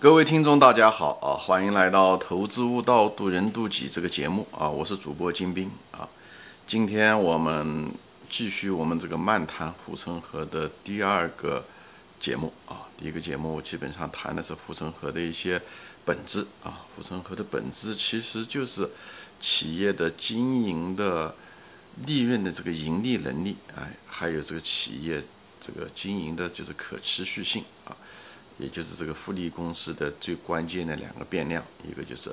各位听众，大家好啊！欢迎来到《投资悟道，渡人渡己》这个节目啊！我是主播金兵啊。今天我们继续我们这个漫谈护城河的第二个节目啊。第一个节目基本上谈的是护城河的一些本质啊。护城河的本质其实就是企业的经营的利润的这个盈利能力，哎，还有这个企业这个经营的就是可持续性啊。也就是这个复利公司的最关键的两个变量，一个就是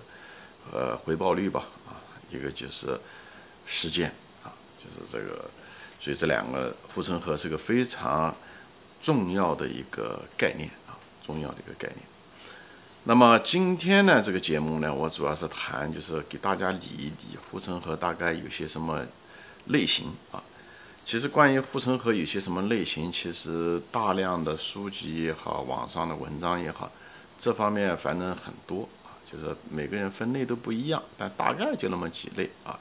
呃回报率吧，啊，一个就是时间啊，就是这个，所以这两个护城河是个非常重要的一个概念啊，重要的一个概念。那么今天呢，这个节目呢，我主要是谈就是给大家理一理护城河大概有些什么类型啊。其实关于护城河有些什么类型，其实大量的书籍也好，网上的文章也好，这方面反正很多啊，就是每个人分类都不一样，但大概就那么几类啊。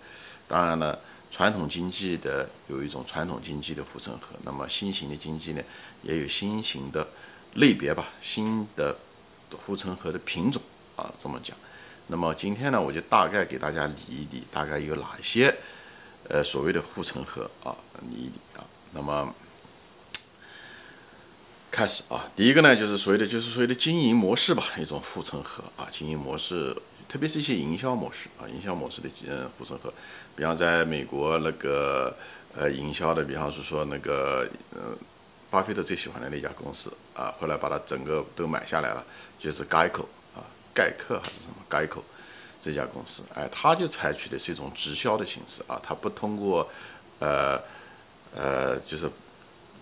当然了，传统经济的有一种传统经济的护城河，那么新型的经济呢，也有新型的类别吧，新的护城河的品种啊，这么讲。那么今天呢，我就大概给大家理一理，大概有哪些。呃，所谓的护城河啊，你啊。那么开始啊，第一个呢，就是所谓的就是所谓的经营模式吧，一种护城河啊，经营模式，特别是一些营销模式啊，营销模式的呃护城河。比方在美国那个呃营销的，比方是说那个呃巴菲特最喜欢的那家公司啊，后来把它整个都买下来了，就是 Geico 啊，盖克还是什么 Geico。这家公司，哎，他就采取的是一种直销的形式啊，他不通过，呃，呃，就是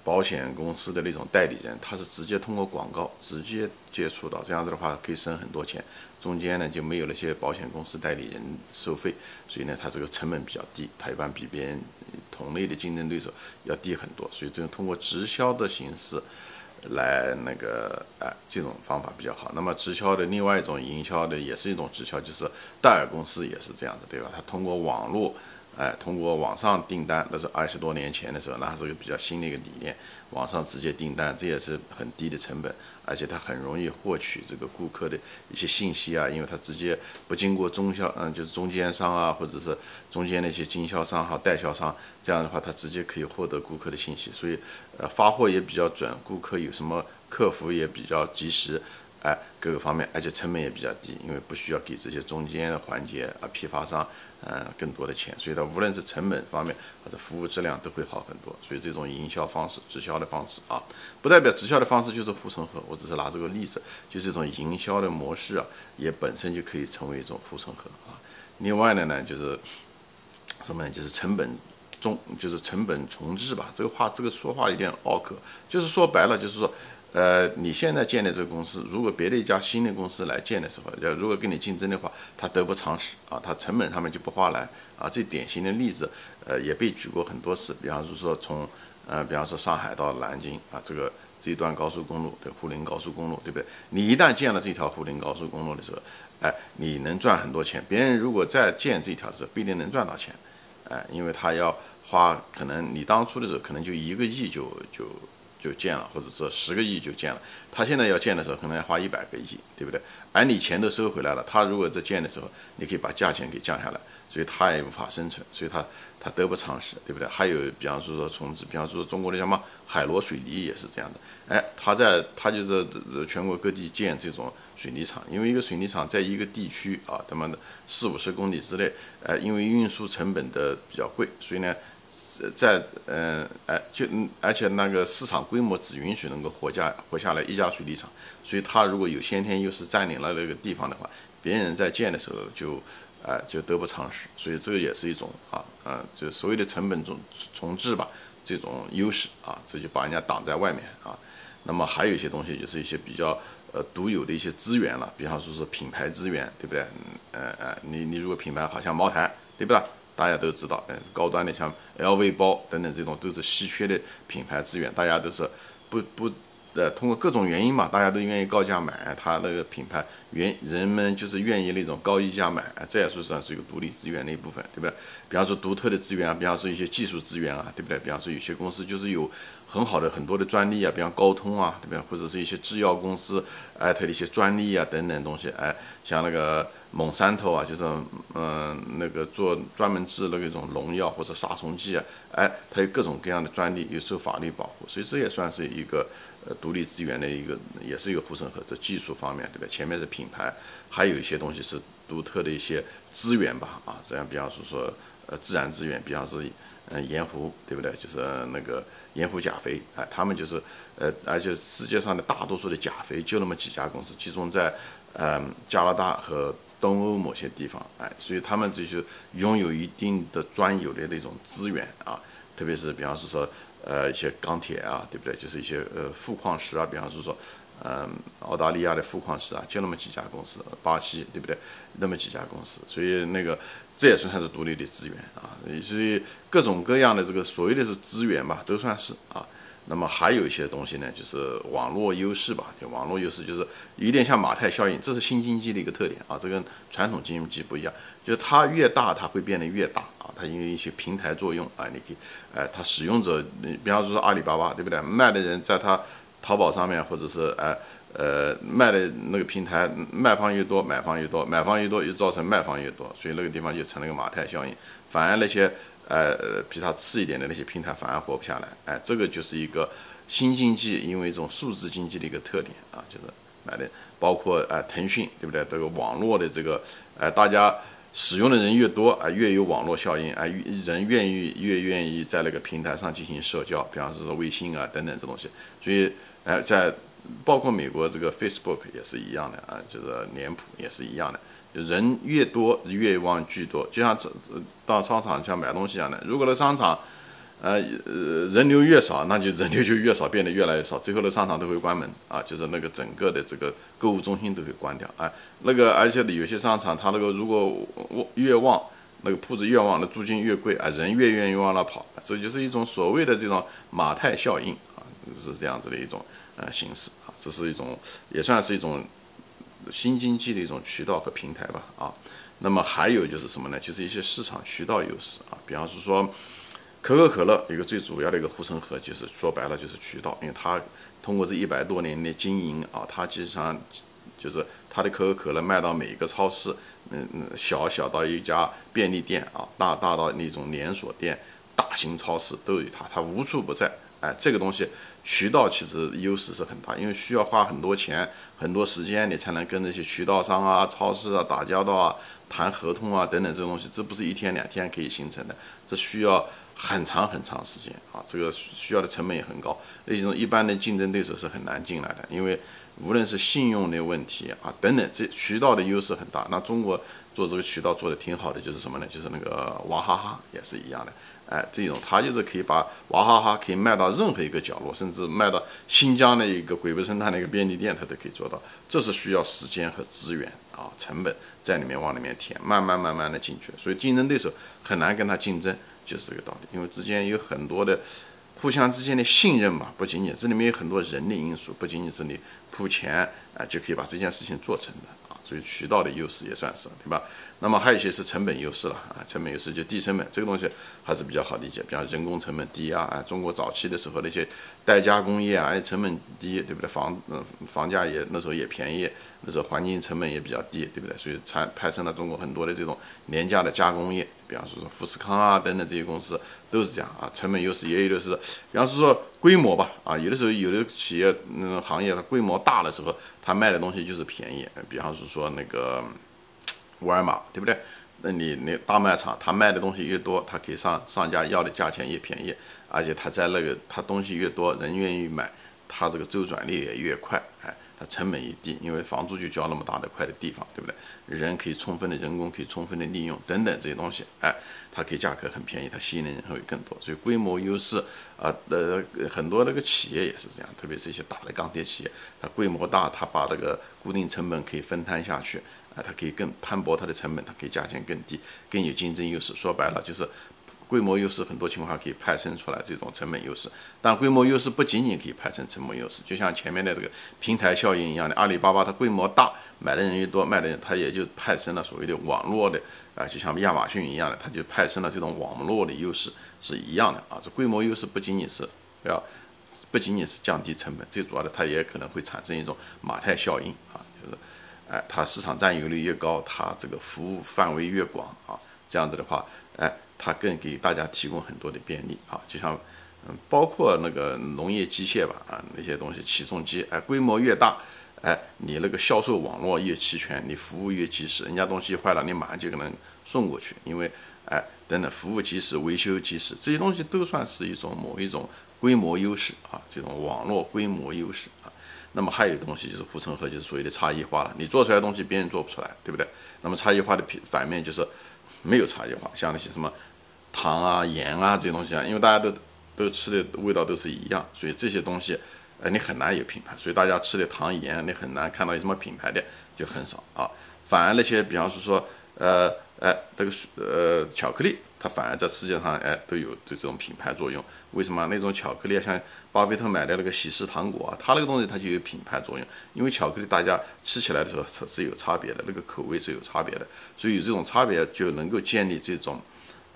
保险公司的那种代理人，他是直接通过广告直接接触到，这样子的话可以省很多钱，中间呢就没有那些保险公司代理人收费，所以呢，它这个成本比较低，它一般比别人同类的竞争对手要低很多，所以这种通过直销的形式。来那个啊，这种方法比较好。那么直销的另外一种营销的也是一种直销，就是戴尔公司也是这样的，对吧？它通过网络，哎，通过网上订单，那是二十多年前的时候，那还是个比较新的一个理念，网上直接订单，这也是很低的成本，而且它很容易获取这个顾客的一些信息啊，因为它直接不经过中销，嗯，就是中间商啊，或者是中间那些经销商哈、代销商，这样的话，它直接可以获得顾客的信息，所以呃，发货也比较准，顾客有什么客服也比较及时。哎，各个方面，而且成本也比较低，因为不需要给这些中间的环节啊批发商，嗯，更多的钱，所以它无论是成本方面或者服务质量都会好很多。所以这种营销方式、直销的方式啊，不代表直销的方式就是护城河。我只是拿这个例子，就是这种营销的模式啊，也本身就可以成为一种护城河啊。另外的呢，就是什么呢？就是成本中，就是成本重置吧。这个话，这个说话有点拗口，就是说白了，就是说。呃，你现在建的这个公司，如果别的一家新的公司来建的时候，要如果跟你竞争的话，它得不偿失啊，它成本上面就不划来啊。最典型的例子，呃，也被举过很多次，比方说从，呃，比方说上海到南京啊，这个这一段高速公路，对，沪宁高速公路，对不对？你一旦建了这条沪宁高速公路的时候，哎，你能赚很多钱。别人如果再建这条时候，不一定能赚到钱，哎，因为他要花，可能你当初的时候可能就一个亿就就。就建了，或者是十个亿就建了。他现在要建的时候，可能要花一百个亿，对不对？而你钱都收回来了，他如果在建的时候，你可以把价钱给降下来，所以他也无法生存，所以他他得不偿失，对不对？还有，比方说说重置，比方说中国的什么海螺水泥也是这样的。哎，他在他就是全国各地建这种水泥厂，因为一个水泥厂在一个地区啊，他妈的四五十公里之内，呃，因为运输成本的比较贵，所以呢。在嗯哎就而且那个市场规模只允许能够活下活下来一家水泥厂，所以他如果有先天优势占领了那个地方的话，别人在建的时候就哎就得不偿失，所以这个也是一种啊嗯就所谓的成本重重置吧这种优势啊，这就把人家挡在外面啊。那么还有一些东西就是一些比较呃独有的一些资源了，比方说是品牌资源，对不对？嗯呃你你如果品牌好像茅台，对不对？大家都知道，嗯，高端的像 LV 包等等这种都是稀缺的品牌资源，大家都是不不呃，通过各种原因嘛，大家都愿意高价买它那个品牌，原人们就是愿意那种高溢价买，这也算是一个独立资源的一部分，对不对？比方说独特的资源啊，比方说一些技术资源啊，对不对？比方说有些公司就是有很好的很多的专利啊，比方高通啊，对不对？或者是一些制药公司，哎，它的一些专利啊等等东西，哎，像那个蒙山头啊，就是嗯那个做专门治那个一种农药或者杀虫剂啊，哎，它有各种各样的专利，又受法律保护，所以这也算是一个。呃，独立资源的一个，也是一个护城河。这技术方面，对吧？前面是品牌，还有一些东西是独特的一些资源吧，啊，这样，比方说说，呃，自然资源，比方说，嗯，盐湖，对不对？就是那个盐湖钾肥，哎，他们就是，呃，而且世界上的大多数的钾肥就那么几家公司，集中在，嗯，加拿大和东欧某些地方，哎，所以他们这些拥有一定的专有的那种资源啊，特别是比方说。呃，一些钢铁啊，对不对？就是一些呃富矿石啊，比方说说，嗯，澳大利亚的富矿石啊，就那么几家公司，巴西，对不对？那么几家公司，所以那个这也算是独立的资源啊。所以各种各样的这个所谓的是资源吧，都算是啊。那么还有一些东西呢，就是网络优势吧。就网络优势就是有点像马太效应，这是新经济的一个特点啊。这跟传统经济不一样，就是它越大，它会变得越大啊。它因为一些平台作用啊，你可以，哎，它使用者，你比方说阿里巴巴，对不对？卖的人在它淘宝上面，或者是哎呃卖的那个平台，卖方越多，买方越多，买方越多，又造成卖方越多，所以那个地方就成了一个马太效应。反而那些。呃，比它次一点的那些平台反而活不下来，哎，这个就是一个新经济，因为一种数字经济的一个特点啊，就是买的，包括呃腾讯，对不对？这个网络的这个，呃，大家使用的人越多啊，越有网络效应啊，人愿意越愿意在那个平台上进行社交，比方说微信啊等等这东西，所以，哎，在包括美国这个 Facebook 也是一样的啊，就是脸谱也是一样的。人越多，越望聚多，就像这这到商场像买东西一样的。如果那商场，呃呃人流越少，那就人流就越少，变得越来越少，最后的商场都会关门啊，就是那个整个的这个购物中心都会关掉啊。那个而且有些商场，它那个如果越旺，那个铺子越旺，那租金越贵啊，人越愿意往那跑，这就是一种所谓的这种马太效应啊，是这样子的一种呃形式啊，这是一种也算是一种。新经济的一种渠道和平台吧，啊，那么还有就是什么呢？就是一些市场渠道优势啊，比方是说，可口可乐一个最主要的一个护城河，就是说白了就是渠道，因为它通过这一百多年的经营啊，它基本上就是它的可口可乐卖到每一个超市，嗯嗯，小小到一家便利店啊，大大到那种连锁店、大型超市都有它，它无处不在。哎，这个东西渠道其实优势是很大，因为需要花很多钱、很多时间，你才能跟那些渠道商啊、超市啊打交道啊、谈合同啊等等这东西，这不是一天两天可以形成的，这需要很长很长时间啊，这个需要的成本也很高，那种一般的竞争对手是很难进来的，因为无论是信用的问题啊等等，这渠道的优势很大。那中国做这个渠道做的挺好的，就是什么呢？就是那个娃哈哈也是一样的。哎，这种他就是可以把娃哈哈可以卖到任何一个角落，甚至卖到新疆的一个鬼不生态的一个便利店，他都可以做到。这是需要时间和资源啊，成本在里面往里面填，慢慢慢慢的进去。所以竞争对手很难跟他竞争，就是这个道理。因为之间有很多的互相之间的信任嘛，不仅仅这里面有很多人的因素，不仅仅是你铺钱啊就可以把这件事情做成的啊。所以渠道的优势也算是，对吧？那么还有一些是成本优势了啊，成本优势就低成本，这个东西还是比较好理解。比方人工成本低啊，啊，中国早期的时候那些代加工业啊，成本低，对不对？房嗯房价也那时候也便宜，那时候环境成本也比较低，对不对？所以产派生了中国很多的这种廉价的加工业。比方说富士康啊等等这些公司都是这样啊，成本优势也有的是。比方说说规模吧，啊，有的时候有的企业那种行业它规模大的时候，它卖的东西就是便宜。比方说说那个沃尔玛，对不对？那你那大卖场，他卖的东西越多，他可以上上家要的价钱越便宜，而且他在那个他东西越多，人愿意买，他这个周转率也越快，哎。成本也低，因为房租就交那么大的块的地方，对不对？人可以充分的人工可以充分的利用等等这些东西，哎，它可以价格很便宜，它吸引的人会更多，所以规模优势啊，呃，很多那个企业也是这样，特别是一些大的钢铁企业，它规模大，它把这个固定成本可以分摊下去，啊，它可以更摊薄它的成本，它可以价钱更低，更有竞争优势。说白了就是。规模优势很多情况下可以派生出来这种成本优势，但规模优势不仅仅可以派生成本优势，就像前面的这个平台效应一样的，阿里巴巴它规模大，买的人越多，卖的人它也就派生了所谓的网络的啊，就像亚马逊一样的，它就派生了这种网络的优势是一样的啊。这规模优势不仅仅是要，不仅仅是降低成本，最主要的它也可能会产生一种马太效应啊，就是，哎，它市场占有率越高，它这个服务范围越广啊，这样子的话，哎。它更给大家提供很多的便利啊，就像，嗯，包括那个农业机械吧，啊，那些东西起重机，哎，规模越大，哎，你那个销售网络越齐全，你服务越及时，人家东西坏了，你马上就可能送过去，因为，哎，等等，服务及时，维修及时，这些东西都算是一种某一种规模优势啊，这种网络规模优势啊。那么还有东西就是护城河，就是所谓的差异化了，你做出来的东西别人做不出来，对不对？那么差异化的反面就是没有差异化，像那些什么。糖啊、盐啊这些东西啊，因为大家都都吃的味道都是一样，所以这些东西，呃，你很难有品牌。所以大家吃的糖盐，你很难看到有什么品牌的就很少啊。反而那些，比方是说，呃，哎，这个呃巧克力，它反而在世界上哎都有这种品牌作用。为什么？那种巧克力像巴菲特买的那个喜事糖果啊，它那个东西它就有品牌作用。因为巧克力大家吃起来的时候是是有差别的，那个口味是有差别的，所以有这种差别就能够建立这种。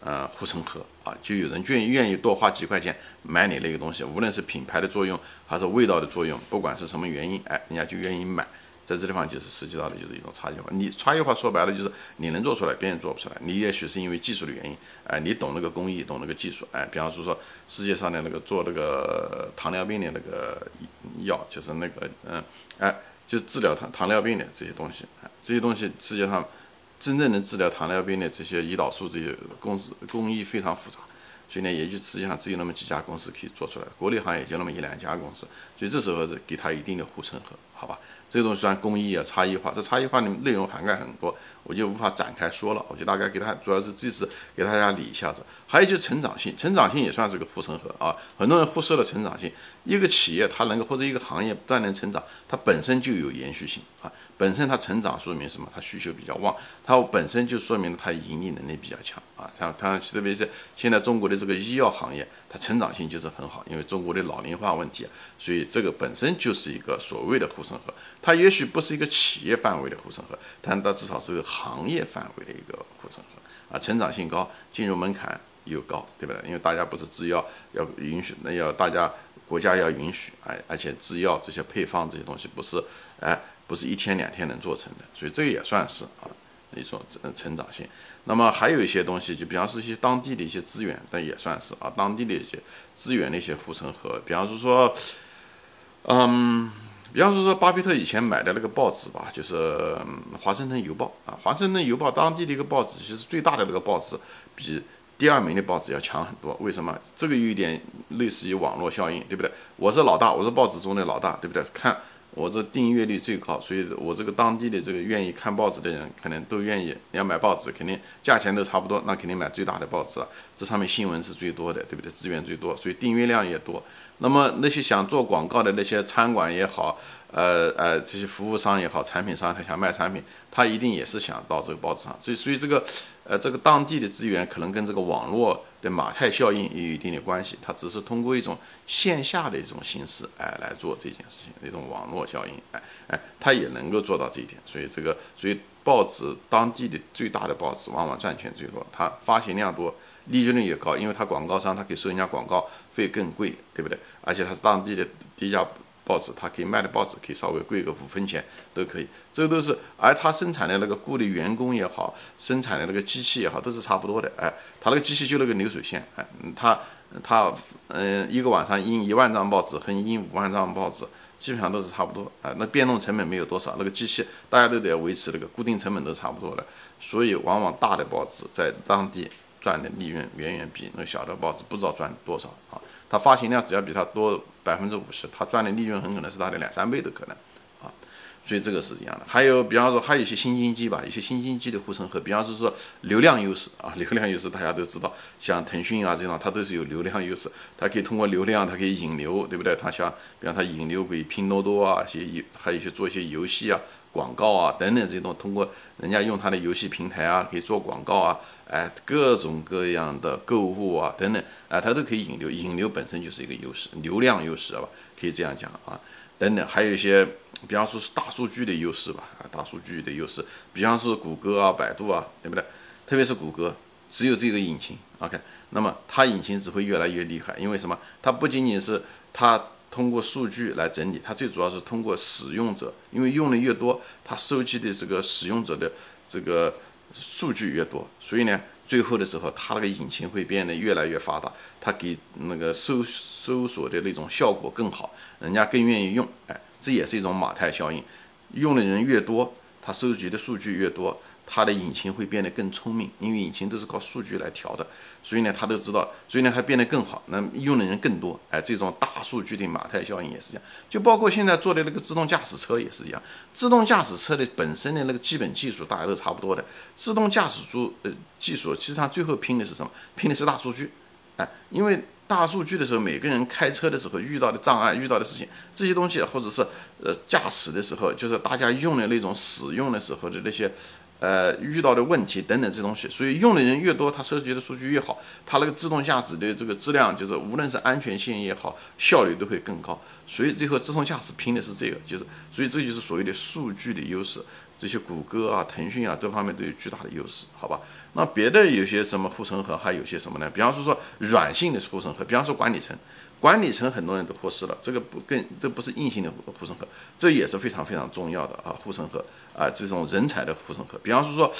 呃，护城河啊，就有人愿意愿意多花几块钱买你那个东西，无论是品牌的作用还是味道的作用，不管是什么原因，哎，人家就愿意买。在这地方就是涉及到的就是一种差异化。你差异化说白了就是你能做出来，别人做不出来。你也许是因为技术的原因，哎，你懂那个工艺，懂那个技术，哎，比方说说世界上的那个做那个糖尿病的那个药，就是那个嗯，哎，就是治疗糖糖尿病的这些东西，哎，这些东西世界上。真正能治疗糖尿病的这些胰岛素这些公司工艺非常复杂，所以呢，也就实际上只有那么几家公司可以做出来，国内行业就那么一两家公司，所以这时候是给它一定的护城河，好吧？这个东西算工艺啊，差异化，这差异化的内容涵盖很多，我就无法展开说了，我就大概给他，主要是这次给大家理一下子。还有就是成长性，成长性也算是个护城河啊，很多人忽视了成长性。一个企业它能够或者一个行业不断能成长，它本身就有延续性啊，本身它成长说明什么？它需求比较旺，它本身就说明它盈利能力比较强啊。像它特别是现在中国的这个医药行业，它成长性就是很好，因为中国的老龄化问题，所以这个本身就是一个所谓的护城河。它也许不是一个企业范围的护城河，但它至少是个行业范围的一个护城河啊，成长性高，进入门槛又高，对不对？因为大家不是制药要允许，那要大家。国家要允许，哎，而且制药这些配方这些东西不是，哎，不是一天两天能做成的，所以这个也算是啊一种成成长性。那么还有一些东西，就比方说一些当地的一些资源，这也算是啊当地的一些资源的一些护城河。比方说说，嗯，比方说说巴菲特以前买的那个报纸吧，就是《华盛顿邮报》啊，《华盛顿邮报》当地的一个报纸，其实最大的那个报纸比。第二名的报纸要强很多，为什么？这个有一点类似于网络效应，对不对？我是老大，我是报纸中的老大，对不对？看我这订阅率最高，所以我这个当地的这个愿意看报纸的人，可能都愿意。你要买报纸，肯定价钱都差不多，那肯定买最大的报纸了。这上面新闻是最多的，对不对？资源最多，所以订阅量也多。那么那些想做广告的那些餐馆也好，呃呃，这些服务商也好，产品商他想卖产品，他一定也是想到这个报纸上。所以，所以这个，呃，这个当地的资源可能跟这个网络马太效应也有一定的关系。它只是通过一种线下的一种形式，哎，来做这件事情，一种网络效应，哎哎，它也能够做到这一点。所以这个，所以报纸当地的最大的报纸往往赚钱最多，它发行量多。利润率也高，因为它广告商它可以收人家广告费更贵，对不对？而且它是当地的第一家报纸，它可以卖的报纸可以稍微贵个五分钱都可以，这都是。而它生产的那个雇的员工也好，生产的那个机器也好，都是差不多的。哎，它那个机器就那个流水线，哎，它它嗯一个晚上印一万张报纸和印五万张报纸，基本上都是差不多。啊，那变动成本没有多少，那个机器大家都得维持那个固定成本都差不多的，所以往往大的报纸在当地。赚的利润远远比那个小的报纸不知道赚多少啊！它发行量只要比它多百分之五十，他赚的利润很可能是它的两三倍的可能啊！所以这个是一样的。还有，比方说，还有一些新经济吧，一些新经济的护城河，比方是说流量优势啊，流量优势大家都知道，像腾讯啊这种，它都是有流量优势，它可以通过流量，它可以引流，对不对？它像，比方它引流给拼多多啊，一些游，还有一些做一些游戏啊、广告啊等等这种，通过人家用他的游戏平台啊，可以做广告啊，哎，各种各样的购物啊等等，哎，它都可以引流，引流本身就是一个优势，流量优势啊吧，可以这样讲啊。等等，还有一些，比方说是大数据的优势吧，啊，大数据的优势，比方说谷歌啊、百度啊，对不对？特别是谷歌，只有这个引擎，OK，那么它引擎只会越来越厉害，因为什么？它不仅仅是它通过数据来整理，它最主要是通过使用者，因为用的越多，它收集的这个使用者的这个数据越多，所以呢。最后的时候，它那个引擎会变得越来越发达，它给那个搜搜索的那种效果更好，人家更愿意用，哎，这也是一种马太效应，用的人越多，它收集的数据越多。它的引擎会变得更聪明，因为引擎都是靠数据来调的，所以呢，它都知道，所以呢，它变得更好，那用的人更多，哎，这种大数据的马太效应也是这样，就包括现在做的那个自动驾驶车也是一样，自动驾驶车的本身的那个基本技术大家都差不多的，自动驾驶术呃技术，其实上最后拼的是什么？拼的是大数据，哎，因为大数据的时候，每个人开车的时候遇到的障碍、遇到的事情，这些东西，或者是呃驾驶的时候，就是大家用的那种使用的时候的那些。呃，遇到的问题等等这东西，所以用的人越多，它收集的数据越好，它那个自动驾驶的这个质量，就是无论是安全性也好，效率都会更高。所以最后自动驾驶拼的是这个，就是所以这就是所谓的数据的优势。这些谷歌啊、腾讯啊这方面都有巨大的优势，好吧？那别的有些什么护城河，还有些什么呢？比方说说软性的护城河，比方说管理层。管理层很多人都忽视了，这个不跟都不是硬性的护城河，这也是非常非常重要的啊护城河啊这种人才的护城河。比方说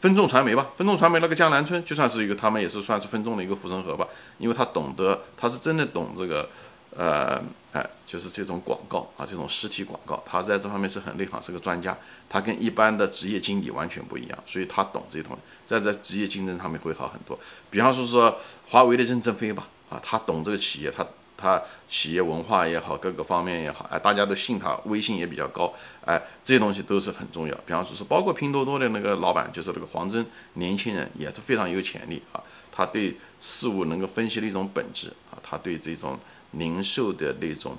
分众传媒吧，分众传媒那个江南春就算是一个，他们也是算是分众的一个护城河吧，因为他懂得，他是真的懂这个，呃，哎，就是这种广告啊，这种实体广告，他在这方面是很内行，是个专家，他跟一般的职业经理完全不一样，所以他懂这些东西，在在职业竞争上面会好很多。比方说说华为的任正非吧。啊，他懂这个企业，他他企业文化也好，各个方面也好，哎，大家都信他，威信也比较高，哎，这些东西都是很重要。比方说是包括拼多多的那个老板，就是那个黄峥，年轻人也是非常有潜力啊。他对事物能够分析的一种本质啊，他对这种零售的那种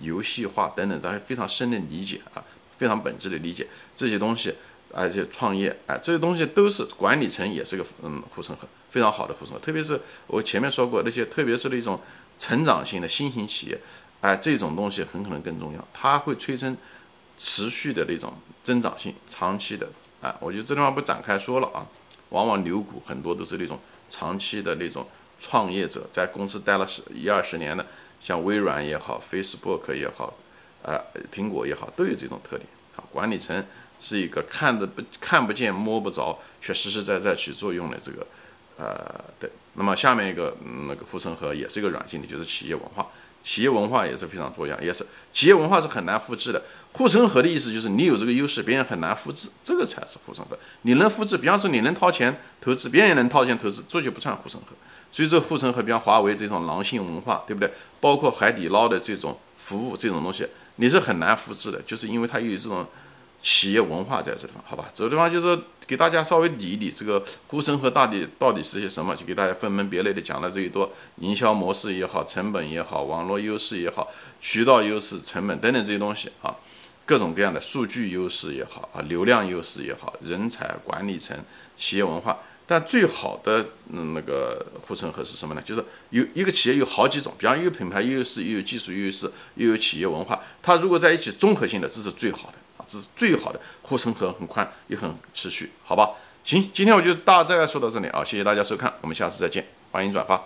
游戏化等等，他非常深的理解啊，非常本质的理解这些东西。而且创业，哎，这些东西都是管理层也是个嗯护城河，非常好的护城河。特别是我前面说过那些，特别是那种成长性的新型企业，哎，这种东西很可能更重要，它会催生持续的那种增长性，长期的，哎，我觉得这地方不展开说了啊。往往牛股很多都是那种长期的那种创业者，在公司待了十一二十年的，像微软也好，Facebook 也好，呃，苹果也好，都有这种特点啊，管理层。是一个看的不看不见摸不着，却实实在在起作用的这个，呃，对。那么下面一个那个护城河也是一个软性的，就是企业文化。企业文化也是非常重要，也是企业文化是很难复制的。护城河的意思就是你有这个优势，别人很难复制，这个才是护城河。你能复制，比方说你能掏钱投资，别人也能掏钱投资，这就不算护城河。所以这护城河，比方华为这种狼性文化，对不对？包括海底捞的这种服务这种东西，你是很难复制的，就是因为它有这种。企业文化在这地方，好吧，这个地方就是给大家稍微理一理这个护城河到底到底是些什么，就给大家分门别类的讲了这一多，营销模式也好，成本也好，网络优势也好，渠道优势、成本等等这些东西啊，各种各样的数据优势也好啊，流量优势也好，人才管理层、企业文化，但最好的嗯那个护城河是什么呢？就是有一个企业有好几种，比方一个品牌优势，又有技术优势，又有企业文化，它如果在一起综合性的，这是最好的。这是最好的护城河，很宽也很持续，好吧？行，今天我就大概说到这里啊，谢谢大家收看，我们下次再见，欢迎转发。